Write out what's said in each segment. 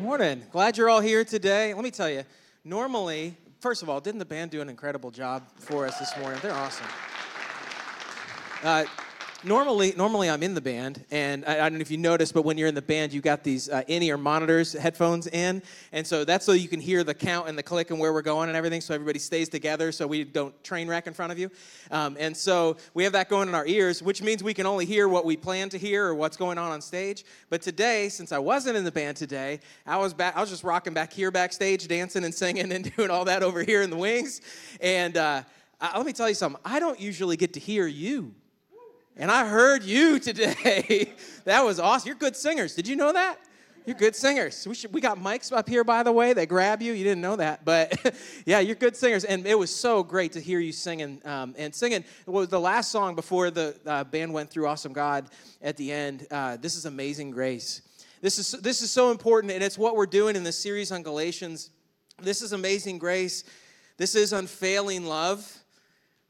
Morning. Glad you're all here today. Let me tell you, normally, first of all, didn't the band do an incredible job for us this morning? They're awesome. Uh, normally, normally I'm in the band, and I, I, don't know if you noticed, but when you're in the band, you got these uh, in-ear monitors, headphones in, and so that's so you can hear the count and the click and where we're going and everything, so everybody stays together, so we don't train wreck in front of you. Um, and so we have that going in our ears, which means we can only hear what we plan to hear or what's going on on stage. But today, since I wasn't in the band today, I was back. I was just rocking back here backstage, dancing and singing and doing all that over here in the wings. And uh, let me tell you something. I don't usually get to hear you and I heard you today. that was awesome. You're good singers. Did you know that? You're good singers. We, should, we got mics up here, by the way. They grab you. You didn't know that. But yeah, you're good singers. And it was so great to hear you singing. Um, and singing was the last song before the uh, band went through Awesome God at the end. Uh, this is Amazing Grace. This is, this is so important, and it's what we're doing in this series on Galatians. This is Amazing Grace. This is unfailing love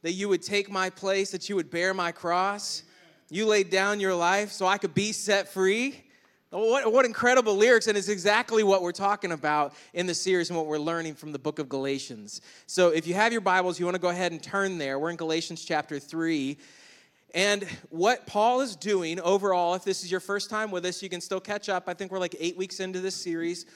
that you would take my place, that you would bear my cross. You laid down your life so I could be set free. What, what incredible lyrics, and it's exactly what we're talking about in the series and what we're learning from the book of Galatians. So, if you have your Bibles, you want to go ahead and turn there. We're in Galatians chapter 3. And what Paul is doing overall, if this is your first time with us, you can still catch up. I think we're like eight weeks into this series.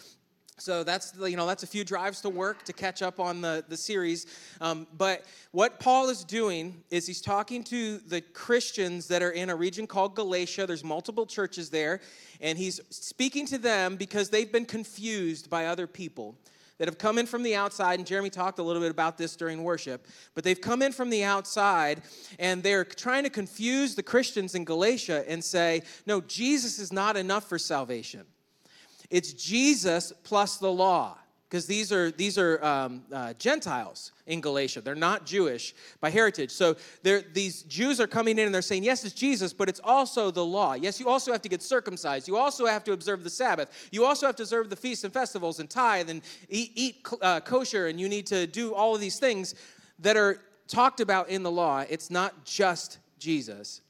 So that's you know that's a few drives to work to catch up on the the series. Um, but what Paul is doing is he's talking to the Christians that are in a region called Galatia. There's multiple churches there, and he's speaking to them because they've been confused by other people that have come in from the outside, and Jeremy talked a little bit about this during worship, but they've come in from the outside and they're trying to confuse the Christians in Galatia and say, no, Jesus is not enough for salvation. It's Jesus plus the law, because these are these are um, uh, Gentiles in Galatia. They're not Jewish by heritage. So these Jews are coming in and they're saying, yes, it's Jesus, but it's also the law. Yes, you also have to get circumcised. You also have to observe the Sabbath. You also have to observe the feasts and festivals and tithe and eat, eat uh, kosher. And you need to do all of these things that are talked about in the law. It's not just Jesus.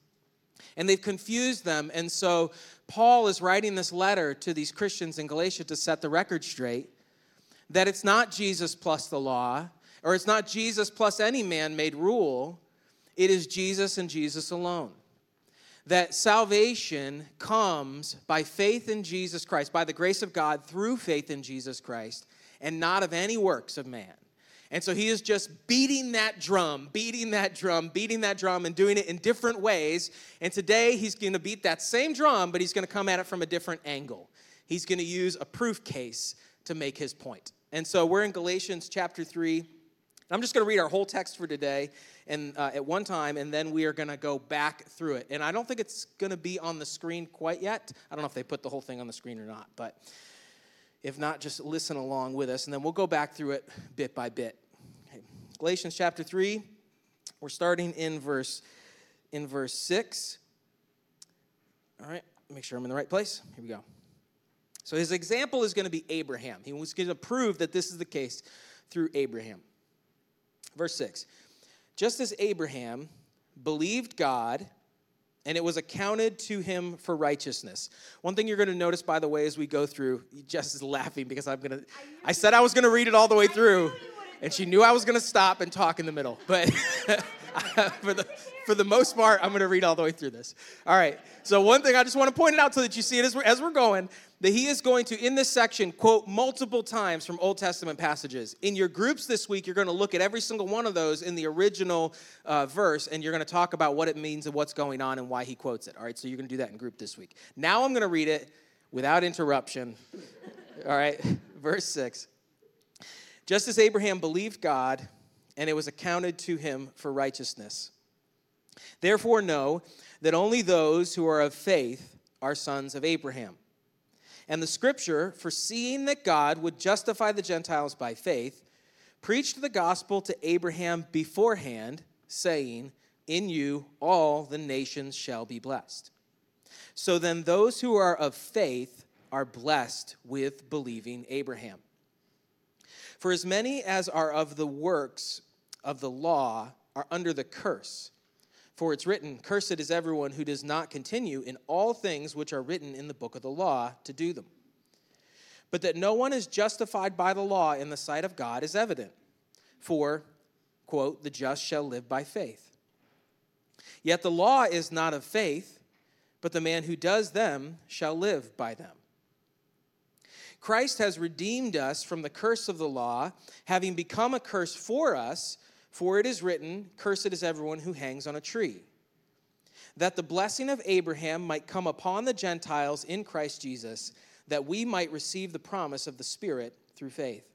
And they've confused them. And so Paul is writing this letter to these Christians in Galatia to set the record straight that it's not Jesus plus the law, or it's not Jesus plus any man made rule, it is Jesus and Jesus alone. That salvation comes by faith in Jesus Christ, by the grace of God through faith in Jesus Christ, and not of any works of man. And so he is just beating that drum, beating that drum, beating that drum, and doing it in different ways. And today he's going to beat that same drum, but he's going to come at it from a different angle. He's going to use a proof case to make his point. And so we're in Galatians chapter 3. I'm just going to read our whole text for today and uh, at one time, and then we are going to go back through it. And I don't think it's going to be on the screen quite yet. I don't know if they put the whole thing on the screen or not, but if not, just listen along with us, and then we'll go back through it bit by bit. Galatians chapter 3, we're starting in verse in verse 6. All right, make sure I'm in the right place. Here we go. So his example is going to be Abraham. He was going to prove that this is the case through Abraham. Verse 6. Just as Abraham believed God, and it was accounted to him for righteousness. One thing you're going to notice, by the way, as we go through, Jess is laughing because I'm going to, I said I was going to read it all the way through, and she knew I was going to stop and talk in the middle. But for the for the most part, I'm going to read all the way through this. All right. So one thing I just want to point it out so that you see it as we're, as we're going, that he is going to, in this section, quote multiple times from Old Testament passages. In your groups this week, you're going to look at every single one of those in the original uh, verse, and you're going to talk about what it means and what's going on and why he quotes it. All right. So you're going to do that in group this week. Now I'm going to read it without interruption. all right. Verse 6. Just as Abraham believed God, and it was accounted to him for righteousness. Therefore, know that only those who are of faith are sons of Abraham. And the scripture, foreseeing that God would justify the Gentiles by faith, preached the gospel to Abraham beforehand, saying, In you all the nations shall be blessed. So then, those who are of faith are blessed with believing Abraham. For as many as are of the works of the law are under the curse. For it's written, Cursed is everyone who does not continue in all things which are written in the book of the law to do them. but that no one is justified by the law in the sight of God is evident. For, quote, the just shall live by faith. Yet the law is not of faith, but the man who does them shall live by them. Christ has redeemed us from the curse of the law, having become a curse for us, for it is written, Cursed is everyone who hangs on a tree. That the blessing of Abraham might come upon the Gentiles in Christ Jesus, that we might receive the promise of the Spirit through faith.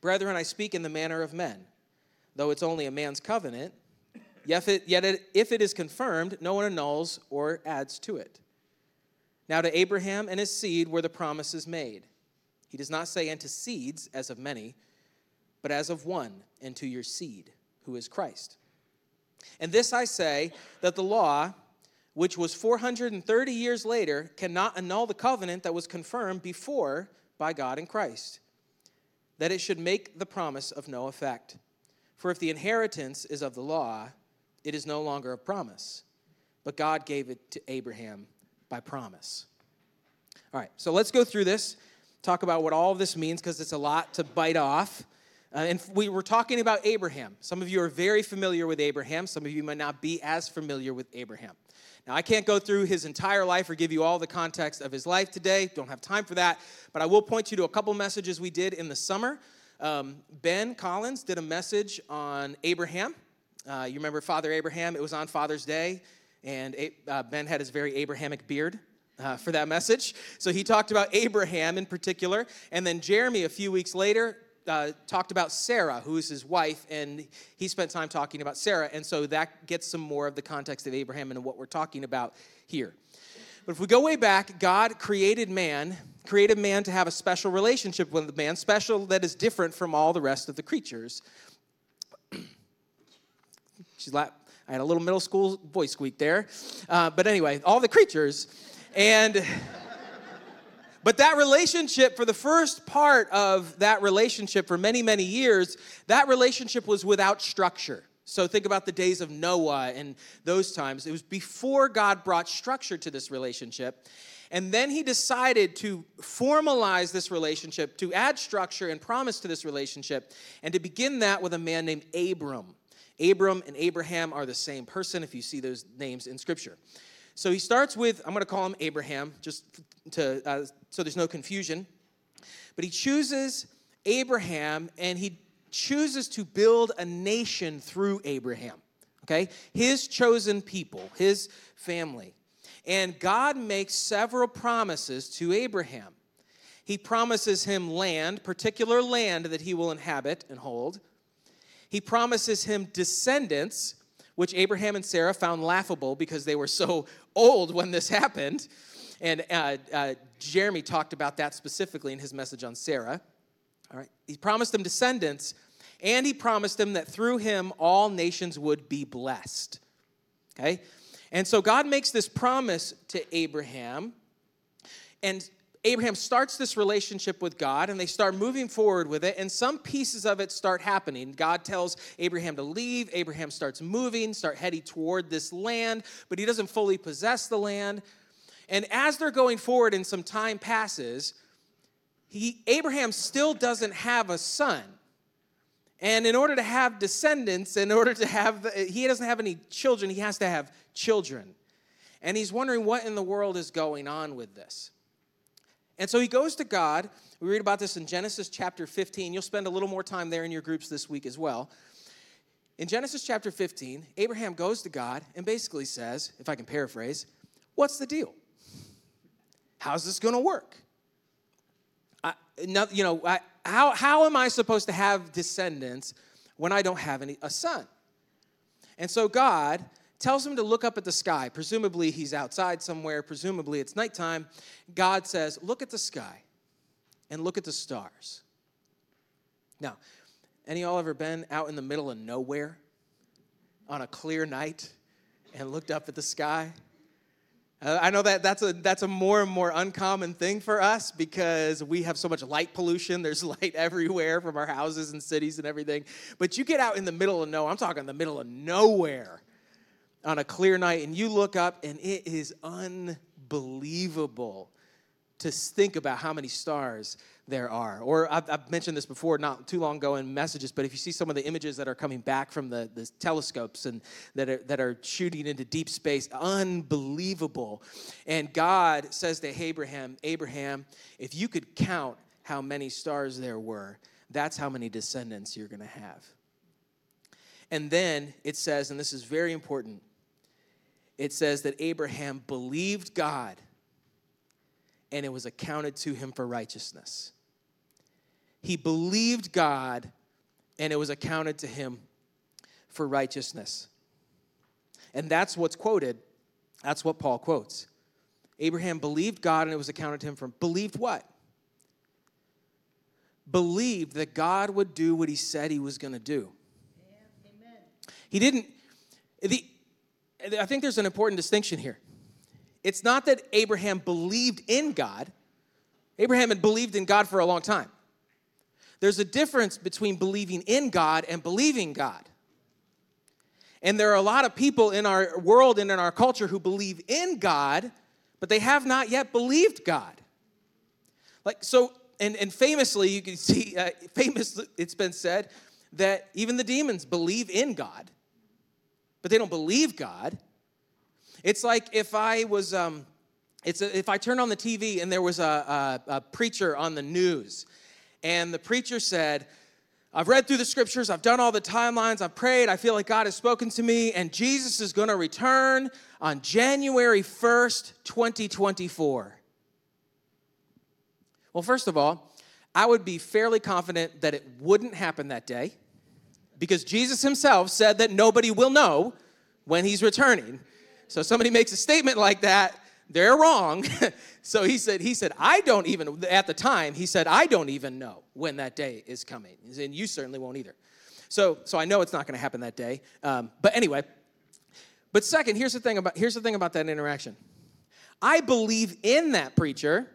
Brethren, I speak in the manner of men, though it's only a man's covenant Yet, if it is confirmed, no one annuls or adds to it. Now, to Abraham and his seed were the promises made. He does not say, and to seeds, as of many, but as of one, and to your seed, who is Christ. And this I say, that the law, which was 430 years later, cannot annul the covenant that was confirmed before by God in Christ, that it should make the promise of no effect. For if the inheritance is of the law, it is no longer a promise, but God gave it to Abraham by promise. All right, so let's go through this, talk about what all of this means, because it's a lot to bite off. Uh, and we were talking about Abraham. Some of you are very familiar with Abraham, some of you might not be as familiar with Abraham. Now, I can't go through his entire life or give you all the context of his life today, don't have time for that, but I will point you to a couple messages we did in the summer. Um, ben Collins did a message on Abraham. Uh, you remember Father Abraham? It was on Father's Day, and uh, Ben had his very Abrahamic beard. Uh, for that message. So he talked about Abraham in particular. And then Jeremy, a few weeks later, uh, talked about Sarah, who is his wife, and he spent time talking about Sarah. And so that gets some more of the context of Abraham and what we're talking about here. But if we go way back, God created man, created man to have a special relationship with man, special that is different from all the rest of the creatures. She's like, I had a little middle school voice squeak there. Uh, but anyway, all the creatures. And, but that relationship, for the first part of that relationship for many, many years, that relationship was without structure. So think about the days of Noah and those times. It was before God brought structure to this relationship. And then he decided to formalize this relationship, to add structure and promise to this relationship, and to begin that with a man named Abram. Abram and Abraham are the same person if you see those names in Scripture. So he starts with, I'm going to call him Abraham, just to, uh, so there's no confusion. But he chooses Abraham and he chooses to build a nation through Abraham, okay? His chosen people, his family. And God makes several promises to Abraham. He promises him land, particular land that he will inhabit and hold he promises him descendants, which Abraham and Sarah found laughable because they were so old when this happened. And uh, uh, Jeremy talked about that specifically in his message on Sarah. All right. He promised them descendants, and he promised them that through him all nations would be blessed. Okay? And so God makes this promise to Abraham. And Abraham starts this relationship with God and they start moving forward with it, and some pieces of it start happening. God tells Abraham to leave. Abraham starts moving, start heading toward this land, but he doesn't fully possess the land. And as they're going forward and some time passes, he, Abraham still doesn't have a son. And in order to have descendants, in order to have, the, he doesn't have any children, he has to have children. And he's wondering what in the world is going on with this. And so he goes to God. We read about this in Genesis chapter 15. You'll spend a little more time there in your groups this week as well. In Genesis chapter 15, Abraham goes to God and basically says, if I can paraphrase, what's the deal? How's this going to work? I, no, you know, I, how, how am I supposed to have descendants when I don't have any, a son? And so God tells him to look up at the sky. Presumably, he's outside somewhere. Presumably, it's nighttime. God says, Look at the sky and look at the stars. Now, any y'all ever been out in the middle of nowhere on a clear night and looked up at the sky? Uh, I know that that's a, that's a more and more uncommon thing for us because we have so much light pollution. There's light everywhere from our houses and cities and everything. But you get out in the middle of nowhere, I'm talking the middle of nowhere, on a clear night and you look up and it is unbelievable to think about how many stars there are. Or I've, I've, mentioned this before, not too long ago in messages, but if you see some of the images that are coming back from the, the telescopes and that are, that are shooting into deep space, unbelievable. And God says to Abraham, Abraham, if you could count how many stars there were, that's how many descendants you're going to have. And then it says, and this is very important, it says that Abraham believed God and it was accounted to him for righteousness. He believed God and it was accounted to him for righteousness. And that's what's quoted. That's what Paul quotes. Abraham believed God and it was accounted to him for believed what? Believed that God would do what he said he was going to do. Amen. He didn't the I think there's an important distinction here. It's not that Abraham believed in God. Abraham had believed in God for a long time. There's a difference between believing in God and believing God. And there are a lot of people in our world and in our culture who believe in God, but they have not yet believed God. Like, so, and, and famously, you can see, uh, famous, it's been said that even the demons believe in God, but they don't believe God. It's like if I was, um, it's a, if I turned on the TV and there was a, a, a preacher on the news, and the preacher said, I've read through the scriptures, I've done all the timelines, I've prayed, I feel like God has spoken to me, and Jesus is going to return on January 1st, 2024. Well, first of all, I would be fairly confident that it wouldn't happen that day because Jesus himself said that nobody will know when he's returning. So somebody makes a statement like that, they're wrong. so he said, he said, I don't even, at the time, he said, I don't even know when that day is coming. And you certainly won't either. So, so I know it's not going to happen that day. Um, but anyway, but second, here's the thing about here's the thing about that interaction. I believe in that preacher.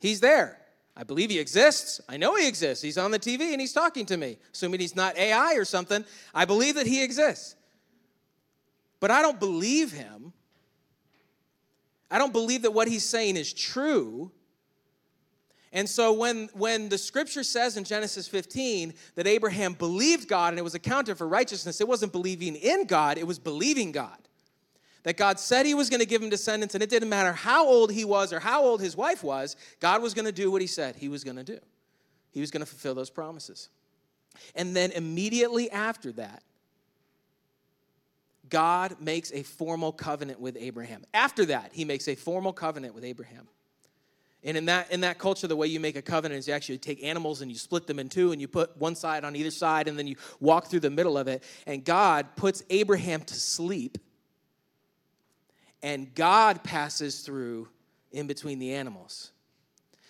He's there. I believe he exists. I know he exists. He's on the TV and he's talking to me. Assuming he's not AI or something, I believe that he exists but I don't believe him. I don't believe that what he's saying is true. And so when, when the scripture says in Genesis 15 that Abraham believed God and it was accounted for righteousness, it wasn't believing in God, it was believing God. That God said he was going to give him descendants, and it didn't matter how old he was or how old his wife was, God was going to do what he said he was going to do. He was going to fulfill those promises. And then immediately after that, God makes a formal covenant with Abraham. After that, he makes a formal covenant with Abraham. And in that, in that culture, the way you make a covenant is you actually take animals and you split them in two and you put one side on either side and then you walk through the middle of it. And God puts Abraham to sleep. And God passes through in between the animals,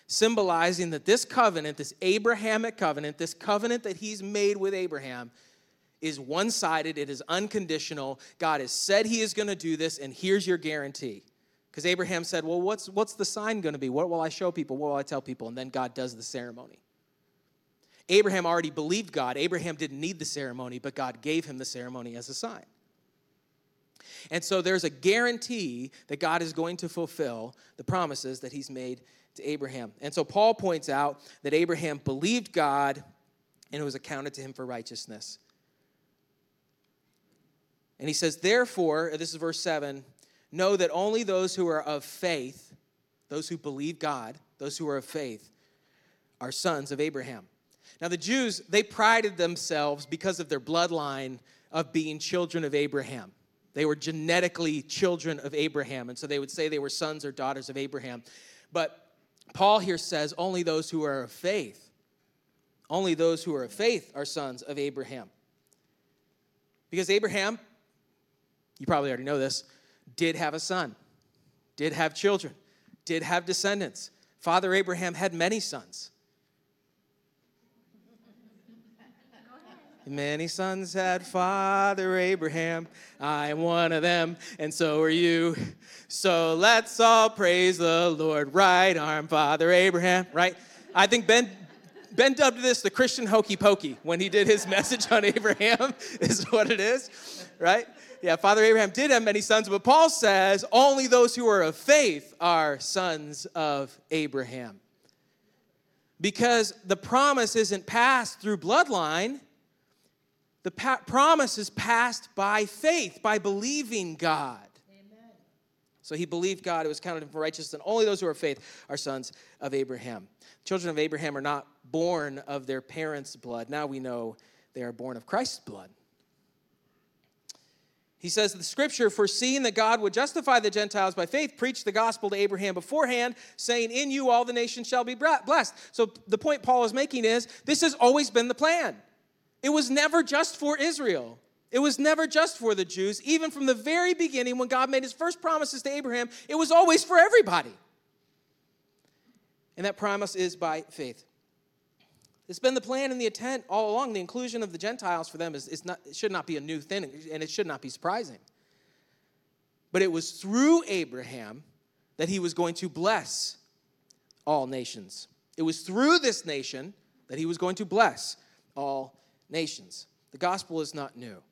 symbolizing that this covenant, this Abrahamic covenant, this covenant that he's made with Abraham, is one sided, it is unconditional. God has said He is going to do this, and here's your guarantee. Because Abraham said, Well, what's, what's the sign going to be? What will I show people? What will I tell people? And then God does the ceremony. Abraham already believed God. Abraham didn't need the ceremony, but God gave him the ceremony as a sign. And so there's a guarantee that God is going to fulfill the promises that he's made to Abraham. And so Paul points out that Abraham believed God and it was accounted to him for righteousness. And he says, Therefore, this is verse 7 know that only those who are of faith, those who believe God, those who are of faith, are sons of Abraham. Now, the Jews, they prided themselves because of their bloodline of being children of Abraham. They were genetically children of Abraham, and so they would say they were sons or daughters of Abraham. But Paul here says only those who are of faith, only those who are of faith are sons of Abraham. Because Abraham you probably already know this, did have a son, did have children, did have descendants. Father Abraham had many sons. Many sons had Father Abraham. I am one of them, and so are you. So let's all praise the Lord. Right arm, Father Abraham. Right? I think Ben Ben dubbed this the Christian hokey pokey when he did his message on Abraham, is what it is, right? yeah, Father Abraham did have many sons, but Paul says only those who are of faith are sons of Abraham. Because the promise isn't passed through bloodline, the pa- promise is passed by faith, by believing God. Amen. So he believed God, it was counted him for righteousness, and only those who are faith are sons of Abraham. Children of Abraham are not born of their parents' blood. Now we know they are born of Christ's blood. He says the scripture, foreseeing that God would justify the Gentiles by faith, preached the gospel to Abraham beforehand, saying, In you all the nations shall be blessed. So the point Paul is making is this has always been the plan. It was never just for Israel. It was never just for the Jews. Even from the very beginning, when God made his first promises to Abraham, it was always for everybody. And that promise is by faith. It's been the plan and the intent all along. The inclusion of the Gentiles for them is, is not, it should not be a new thing, and it should not be surprising. But it was through Abraham that he was going to bless all nations. It was through this nation that he was going to bless all nations. The gospel is not new,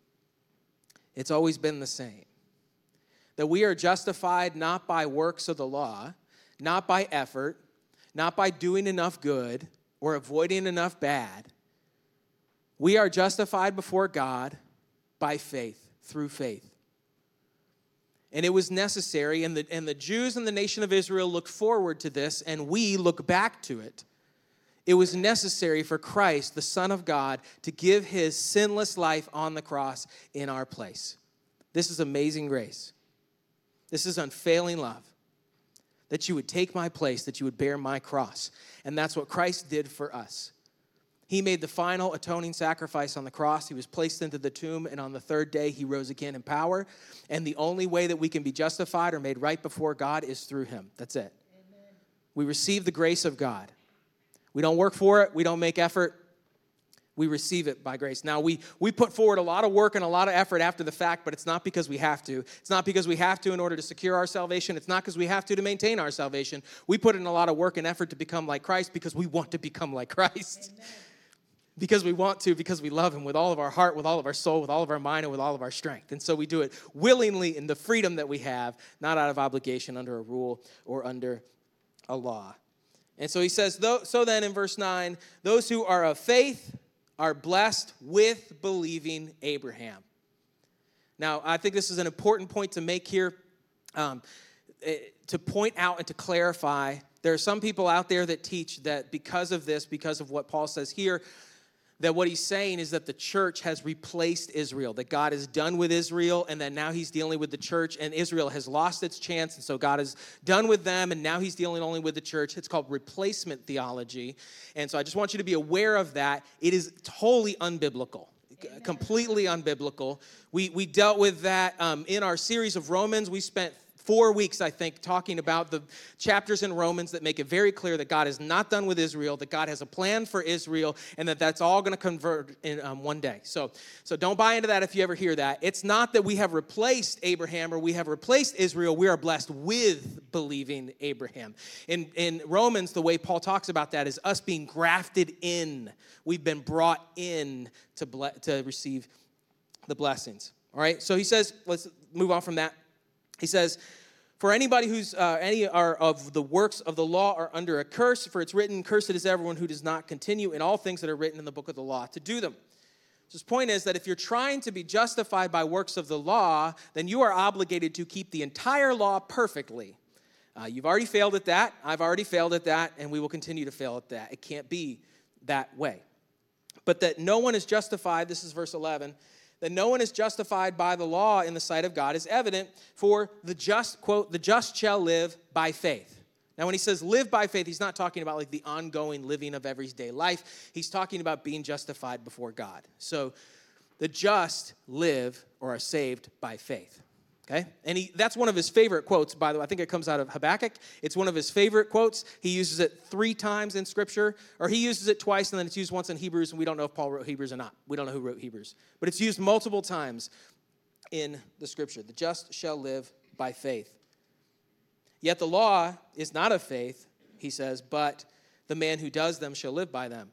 it's always been the same. That we are justified not by works of the law, not by effort, not by doing enough good, or avoiding enough bad. We are justified before God by faith, through faith. And it was necessary, and the, and the Jews and the nation of Israel look forward to this, and we look back to it. It was necessary for Christ, the Son of God, to give his sinless life on the cross in our place. This is amazing grace. This is unfailing love that you would take my place, that you would bear my cross. And that's what Christ did for us. He made the final atoning sacrifice on the cross. He was placed into the tomb, and on the third day, he rose again in power. And the only way that we can be justified or made right before God is through him. That's it. Amen. We receive the grace of God. We don't work for it, we don't make effort, we receive it by grace. Now, we, we put forward a lot of work and a lot of effort after the fact, but it's not because we have to. It's not because we have to in order to secure our salvation. It's not because we have to to maintain our salvation. We put in a lot of work and effort to become like Christ because we want to become like Christ. Amen. Because we want to, because we love Him with all of our heart, with all of our soul, with all of our mind, and with all of our strength. And so we do it willingly in the freedom that we have, not out of obligation under a rule or under a law. And so he says, so then in verse 9, those who are of faith, are blessed with believing Abraham. Now, I think this is an important point to make here um, eh, to point out and to clarify. There are some people out there that teach that because of this, because of what Paul says here, that what he's saying is that the church has replaced Israel, that God is done with Israel, and that now he's dealing with the church, and Israel has lost its chance, and so God is done with them, and now he's dealing only with the church. It's called replacement theology. And so I just want you to be aware of that. It is totally unbiblical. Amen. Completely unbiblical. We, we dealt with that um, in our series of Romans. We spent four weeks, I think, talking about the chapters in Romans that make it very clear that God is not done with Israel, that God has a plan for Israel, and that that's all going to convert in um, one day. So, so don't buy into that if you ever hear that. It's not that we have replaced Abraham or we have replaced Israel. We are blessed with believing Abraham. In, in Romans, the way Paul talks about that is us being grafted in. We've been brought in to, ble- to receive the blessings. All right, so he says, let's move on from that. He says, for anybody who's uh, any are of the works of the law are under a curse, for it's written, "Cursed is everyone who does not continue in all things that are written in the book of the law to do them." So his point is that if you're trying to be justified by works of the law, then you are obligated to keep the entire law perfectly. Uh, you've already failed at that. I've already failed at that, and we will continue to fail at that. It can't be that way. But that no one is justified, this is verse 11, that no one is justified by the law in the sight of God is evident, for the just, quote, the just shall live by faith. Now, when he says live by faith, he's not talking about like the ongoing living of everyday life. He's talking about being justified before God. So the just live or are saved by faith. Okay? And he, that's one of his favorite quotes, by the way. I think it comes out of Habakkuk. It's one of his favorite quotes. He uses it three times in Scripture, or he uses it twice, and then it's used once in Hebrews, and we don't know if Paul wrote Hebrews or not. We don't know who wrote Hebrews. But it's used multiple times in the Scripture. The just shall live by faith. Yet the law is not of faith, he says, but the man who does them shall live by them.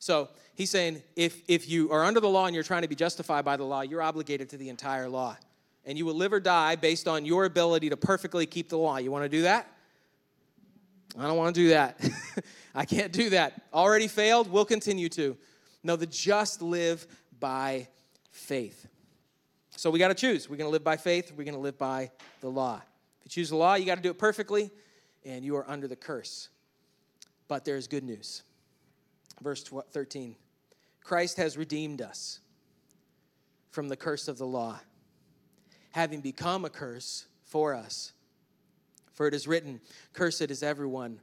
So he's saying if, if you are under the law and you're trying to be justified by the law, you're obligated to the entire law. And you will live or die based on your ability to perfectly keep the law. You want to do that? I don't want to do that. I can't do that. Already failed, we'll continue to. No, the just live by faith. So we got to choose. We're going to live by faith, we're going to live by the law. If you choose the law, you got to do it perfectly, and you are under the curse. But there's good news. Verse 13 Christ has redeemed us from the curse of the law, having become a curse for us. For it is written, Cursed is everyone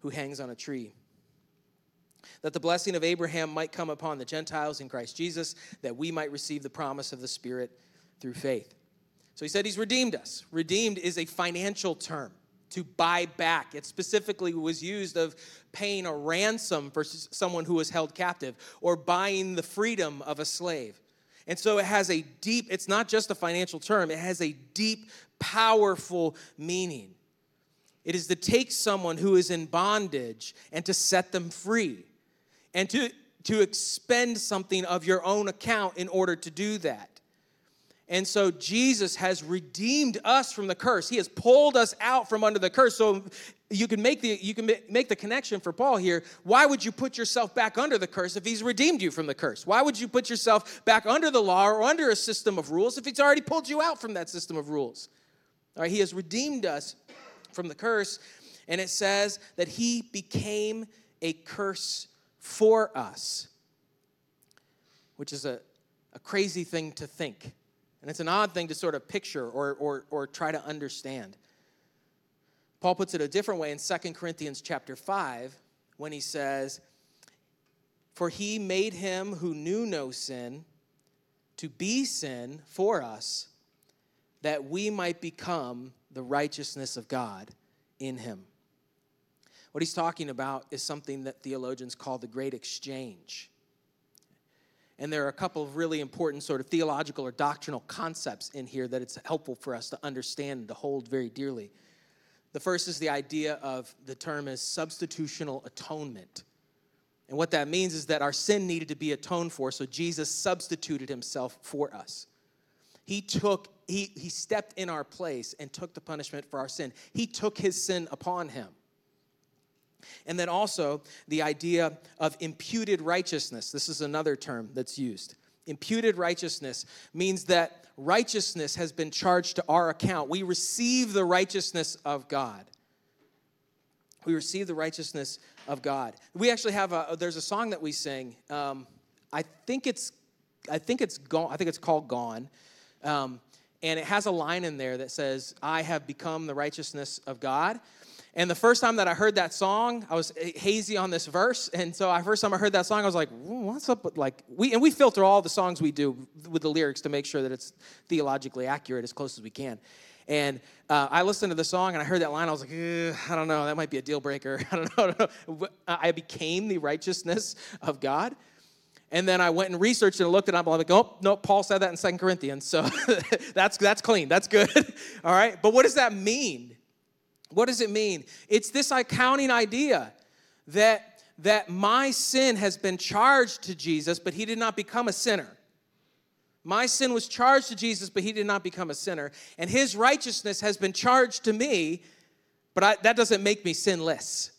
who hangs on a tree. That the blessing of Abraham might come upon the Gentiles in Christ Jesus, that we might receive the promise of the Spirit through faith. So he said he's redeemed us. Redeemed is a financial term to buy back. It specifically was used of paying a ransom for someone who was held captive or buying the freedom of a slave. And so it has a deep, it's not just a financial term, it has a deep, powerful meaning. It is to take someone who is in bondage and to set them free and to, to expend something of your own account in order to do that. And so Jesus has redeemed us from the curse. He has pulled us out from under the curse. So you can make the you can make the connection for Paul here. Why would you put yourself back under the curse if he's redeemed you from the curse? Why would you put yourself back under the law or under a system of rules if he's already pulled you out from that system of rules? All right, he has redeemed us from the curse, and it says that he became a curse for us, which is a, a crazy thing to think. And it's an odd thing to sort of picture or, or, or try to understand. Paul puts it a different way in 2 Corinthians chapter 5 when he says, For he made him who knew no sin to be sin for us, that we might become the righteousness of God in him. What he's talking about is something that theologians call the great exchange. And there are a couple of really important sort of theological or doctrinal concepts in here that it's helpful for us to understand and to hold very dearly. The first is the idea of the term is substitutional atonement. And what that means is that our sin needed to be atoned for, so Jesus substituted himself for us. He took, he, he stepped in our place and took the punishment for our sin. He took his sin upon him. And then also the idea of imputed righteousness. This is another term that's used. Imputed righteousness means that righteousness has been charged to our account. We receive the righteousness of God. We receive the righteousness of God. We actually have a there's a song that we sing. Um, I think it's I think it's gone. I think it's called Gone. Um, and it has a line in there that says, I have become the righteousness of God. And the first time that I heard that song, I was hazy on this verse. And so, the first time I heard that song, I was like, "What's up with like we?" And we filter all the songs we do with the lyrics to make sure that it's theologically accurate as close as we can. And uh, I listened to the song and I heard that line. I was like, I don't know, that might be a deal breaker. I don't know. I, don't know. I became the righteousness of God. And then I went and researched and looked it. I'm like, oh, no, Paul said that in Second Corinthians. So that's, that's clean. That's good. All right. But what does that mean? What does it mean? It's this accounting idea that, that my sin has been charged to Jesus, but he did not become a sinner. My sin was charged to Jesus, but he did not become a sinner. And his righteousness has been charged to me, but I, that doesn't make me sinless.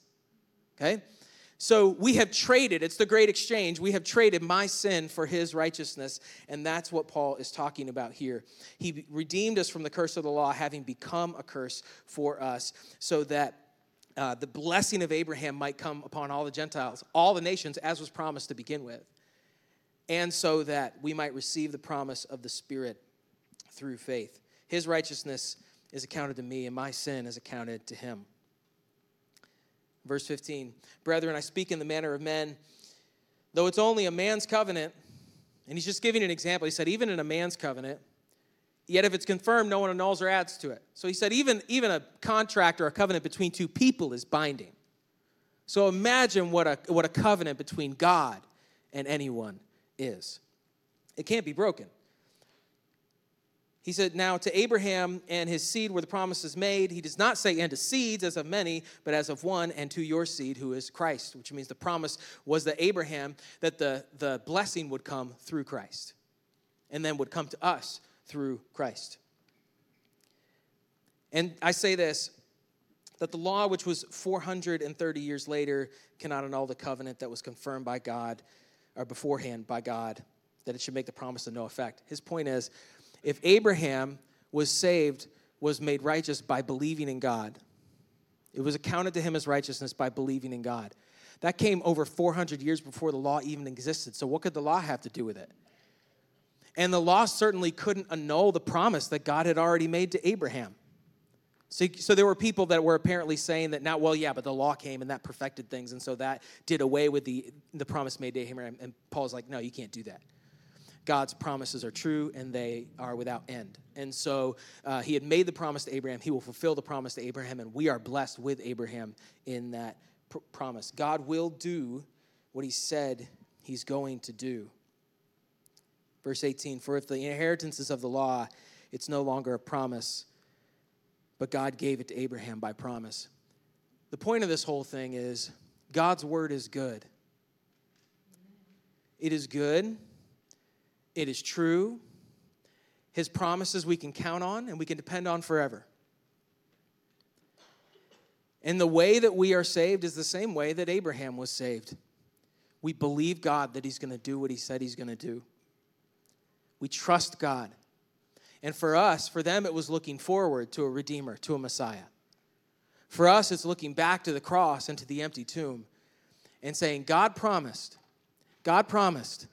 Okay? So we have traded, it's the great exchange. We have traded my sin for his righteousness. And that's what Paul is talking about here. He redeemed us from the curse of the law, having become a curse for us, so that uh, the blessing of Abraham might come upon all the Gentiles, all the nations, as was promised to begin with. And so that we might receive the promise of the Spirit through faith. His righteousness is accounted to me, and my sin is accounted to him. Verse 15 Brethren, I speak in the manner of men, though it's only a man's covenant. And he's just giving an example. He said, even in a man's covenant, yet if it's confirmed, no one annuls or adds to it. So he said, even, even a contract or a covenant between two people is binding. So imagine what a, what a covenant between God and anyone is. It can't be broken. He said, Now to Abraham and his seed were the promises made. He does not say, and to seeds as of many, but as of one, and to your seed, who is Christ, which means the promise was that Abraham, that the, the blessing would come through Christ, and then would come to us through Christ. And I say this that the law, which was 430 years later, cannot annul the covenant that was confirmed by God or beforehand by God, that it should make the promise of no effect. His point is if Abraham was saved, was made righteous by believing in God, it was accounted to him as righteousness by believing in God. That came over 400 years before the law even existed. So, what could the law have to do with it? And the law certainly couldn't annul the promise that God had already made to Abraham. So, so there were people that were apparently saying that now, well, yeah, but the law came and that perfected things, and so that did away with the, the promise made to Abraham. And Paul's like, no, you can't do that. God's promises are true and they are without end. And so uh, he had made the promise to Abraham. He will fulfill the promise to Abraham, and we are blessed with Abraham in that pr- promise. God will do what he said he's going to do. Verse 18 For if the inheritance is of the law, it's no longer a promise, but God gave it to Abraham by promise. The point of this whole thing is God's word is good. It is good, it is true. His promises we can count on and we can depend on forever. And the way that we are saved is the same way that Abraham was saved. We believe God that he's going to do what he said he's going to do. We trust God. And for us, for them, it was looking forward to a Redeemer, to a Messiah. For us, it's looking back to the cross and to the empty tomb and saying, God promised, God promised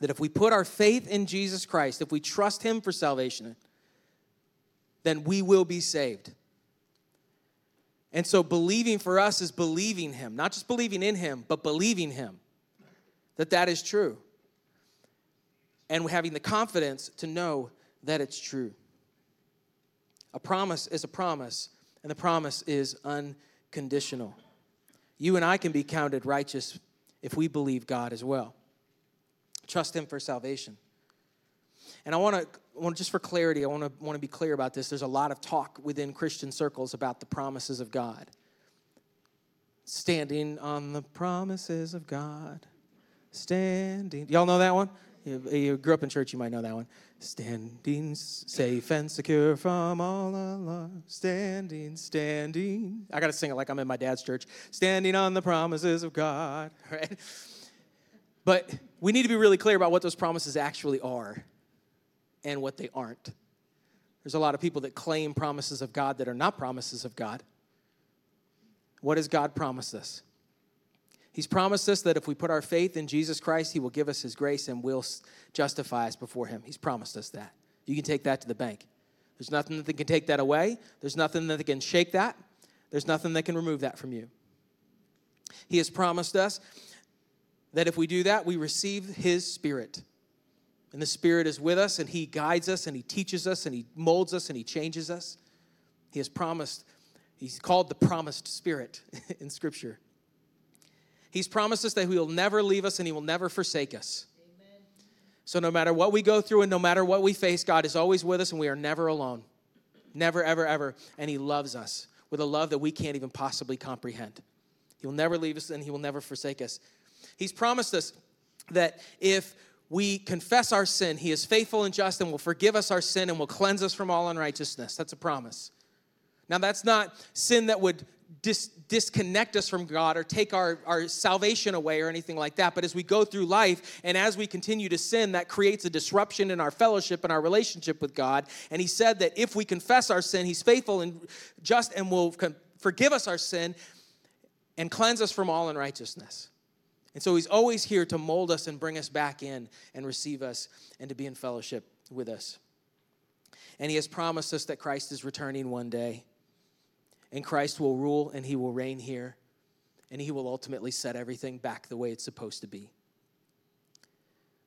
that if we put our faith in Jesus Christ, if we trust Him for salvation, then we will be saved. And so, believing for us is believing Him, not just believing in Him, but believing Him that that is true. And having the confidence to know that it's true. A promise is a promise, and the promise is unconditional. You and I can be counted righteous if we believe God as well. Trust Him for salvation. And I want to, just for clarity, I want to want to be clear about this. There's a lot of talk within Christian circles about the promises of God. Standing on the promises of God. Standing. Y'all know that one? You, you grew up in church, you might know that one. Standing safe and secure from all alarm. Standing, standing. I got to sing it like I'm in my dad's church. Standing on the promises of God. Right? But we need to be really clear about what those promises actually are and what they aren't. There's a lot of people that claim promises of God that are not promises of God. What does God promise us? He's promised us that if we put our faith in Jesus Christ, He will give us His grace and will justify us before Him. He's promised us that. You can take that to the bank. There's nothing that can take that away, there's nothing that can shake that, there's nothing that can remove that from you. He has promised us that if we do that, we receive His Spirit. And the Spirit is with us, and He guides us, and He teaches us, and He molds us, and He changes us. He has promised, He's called the promised Spirit in Scripture. He's promised us that He will never leave us and He will never forsake us. Amen. So, no matter what we go through and no matter what we face, God is always with us and we are never alone. Never, ever, ever. And He loves us with a love that we can't even possibly comprehend. He'll never leave us and He will never forsake us. He's promised us that if we confess our sin, He is faithful and just and will forgive us our sin and will cleanse us from all unrighteousness. That's a promise. Now, that's not sin that would dis- disconnect us from God or take our, our salvation away or anything like that. But as we go through life and as we continue to sin, that creates a disruption in our fellowship and our relationship with God. And He said that if we confess our sin, He's faithful and just and will forgive us our sin and cleanse us from all unrighteousness. And so He's always here to mold us and bring us back in and receive us and to be in fellowship with us. And He has promised us that Christ is returning one day and Christ will rule and he will reign here, and he will ultimately set everything back the way it's supposed to be.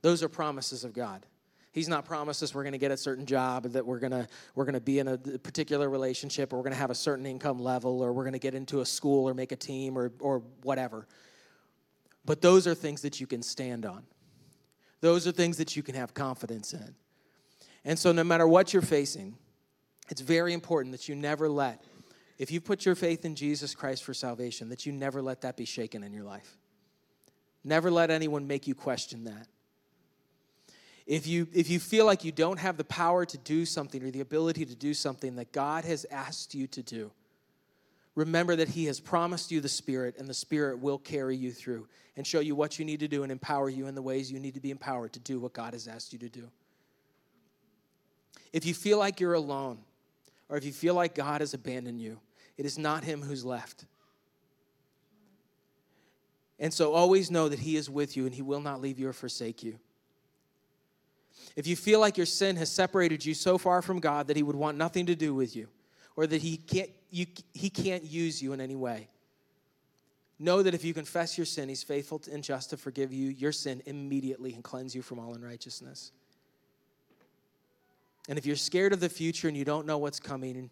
Those are promises of God. He's not promised us we're going to get a certain job, that we're going to we're going to be in a particular relationship, or we're going to have a certain income level, or we're going to get into a school or make a team or or whatever. But those are things that you can stand on. Those are things that you can have confidence in. And so no matter what you're facing, it's very important that you never let if you put your faith in Jesus Christ for salvation, that you never let that be shaken in your life. Never let anyone make you question that. If you, if you feel like you don't have the power to do something or the ability to do something that God has asked you to do, remember that He has promised you the Spirit, and the Spirit will carry you through and show you what you need to do and empower you in the ways you need to be empowered to do what God has asked you to do. If you feel like you're alone, or if you feel like God has abandoned you, it is not Him who's left. And so always know that He is with you and He will not leave you or forsake you. If you feel like your sin has separated you so far from God that He would want nothing to do with you, or that He can't, you, he can't use you in any way, know that if you confess your sin, He's faithful and just to forgive you your sin immediately and cleanse you from all unrighteousness. And if you're scared of the future and you don't know what's coming,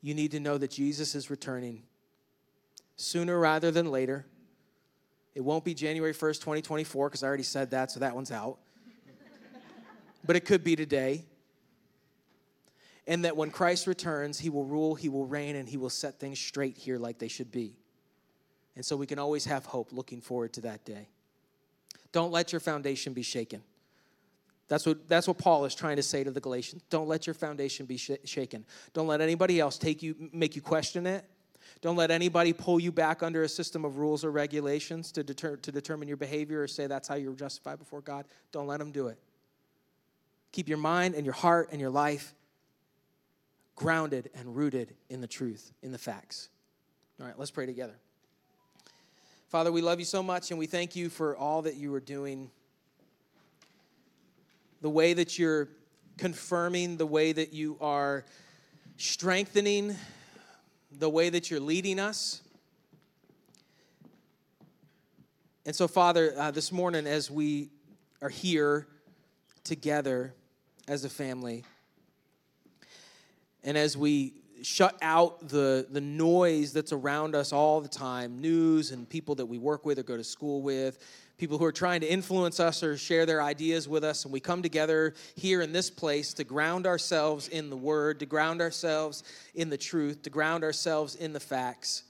you need to know that Jesus is returning sooner rather than later. It won't be January 1st, 2024, because I already said that, so that one's out. but it could be today. And that when Christ returns, he will rule, he will reign, and he will set things straight here like they should be. And so we can always have hope looking forward to that day. Don't let your foundation be shaken. That's what, that's what Paul is trying to say to the Galatians. Don't let your foundation be sh- shaken. Don't let anybody else take you, make you question it. Don't let anybody pull you back under a system of rules or regulations to, deter, to determine your behavior or say that's how you're justified before God. Don't let them do it. Keep your mind and your heart and your life grounded and rooted in the truth, in the facts. All right, let's pray together. Father, we love you so much and we thank you for all that you are doing the way that you're confirming, the way that you are strengthening, the way that you're leading us. And so, Father, uh, this morning, as we are here together as a family, and as we shut out the, the noise that's around us all the time news and people that we work with or go to school with, people who are trying to influence us or share their ideas with us. And we come together here in this place to ground ourselves in the Word, to ground ourselves in the truth, to ground ourselves in the facts.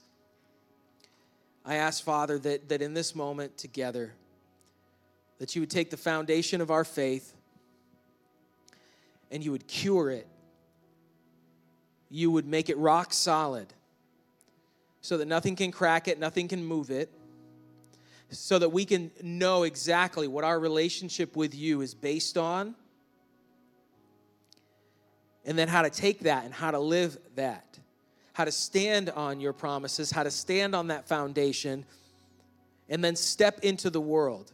I ask, Father, that, that in this moment together, that you would take the foundation of our faith and you would cure it. You would make it rock solid so that nothing can crack it, nothing can move it so that we can know exactly what our relationship with you is based on, and then how to take that and how to live that, how to stand on your promises, how to stand on that foundation, and then step into the world.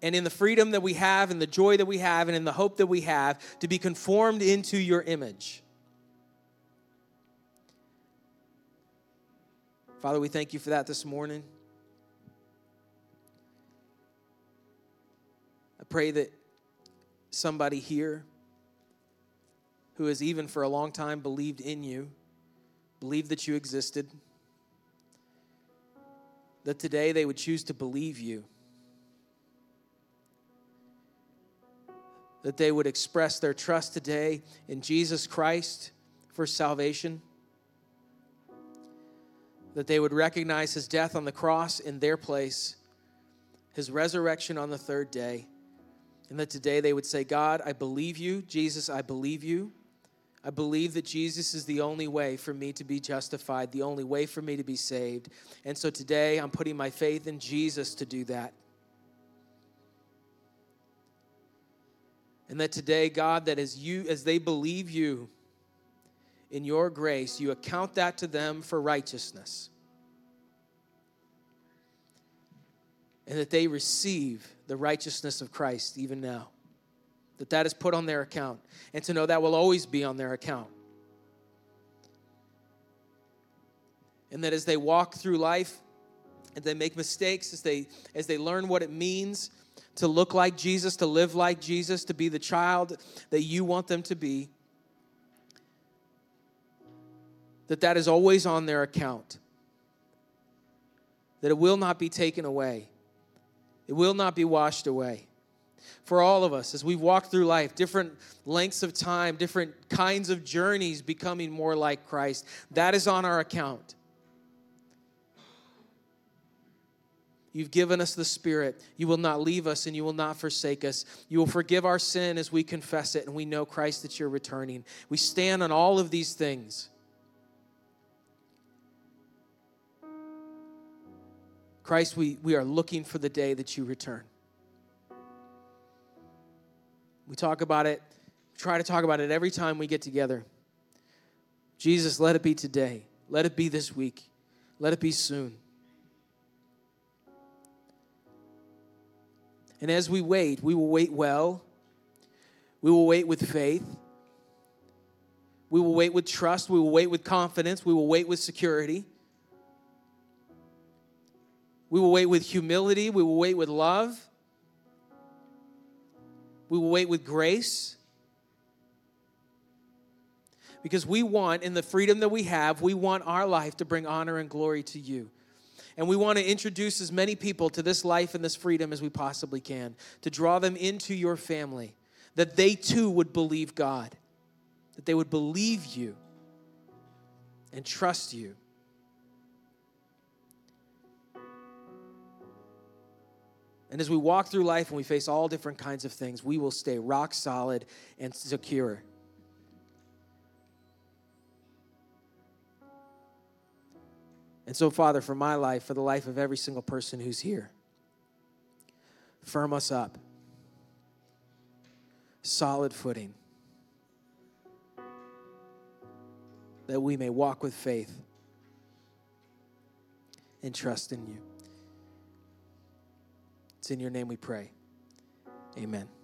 And in the freedom that we have, and the joy that we have, and in the hope that we have, to be conformed into your image. Father, we thank you for that this morning. I pray that somebody here who has even for a long time believed in you, believed that you existed, that today they would choose to believe you. That they would express their trust today in Jesus Christ for salvation that they would recognize his death on the cross in their place, his resurrection on the third day, and that today they would say, God, I believe you. Jesus, I believe you. I believe that Jesus is the only way for me to be justified, the only way for me to be saved. And so today I'm putting my faith in Jesus to do that. And that today, God, that as you as they believe you, in your grace, you account that to them for righteousness. And that they receive the righteousness of Christ even now. That that is put on their account. And to know that will always be on their account. And that as they walk through life, and they make mistakes, as they as they learn what it means to look like Jesus, to live like Jesus, to be the child that you want them to be, that that is always on their account, that it will not be taken away, it will not be washed away. For all of us, as we walk through life, different lengths of time, different kinds of journeys becoming more like Christ, that is on our account. You've given us the Spirit. You will not leave us and you will not forsake us. You will forgive our sin as we confess it, and we know, Christ, that you're returning. We stand on all of these things. Christ, we, we are looking for the day that you return. We talk about it, try to talk about it every time we get together. Jesus, let it be today. Let it be this week. Let it be soon. And as we wait, we will wait well. We will wait with faith. We will wait with trust. We will wait with confidence. We will wait with security. We will wait with humility. We will wait with love. We will wait with grace. Because we want, in the freedom that we have, we want our life to bring honor and glory to you. And we want to introduce as many people to this life and this freedom as we possibly can, to draw them into your family, that they too would believe God, that they would believe you and trust you. And as we walk through life and we face all different kinds of things, we will stay rock solid and secure. And so, Father, for my life, for the life of every single person who's here, firm us up. Solid footing. That we may walk with faith and trust in you. It's in your name we pray. Amen.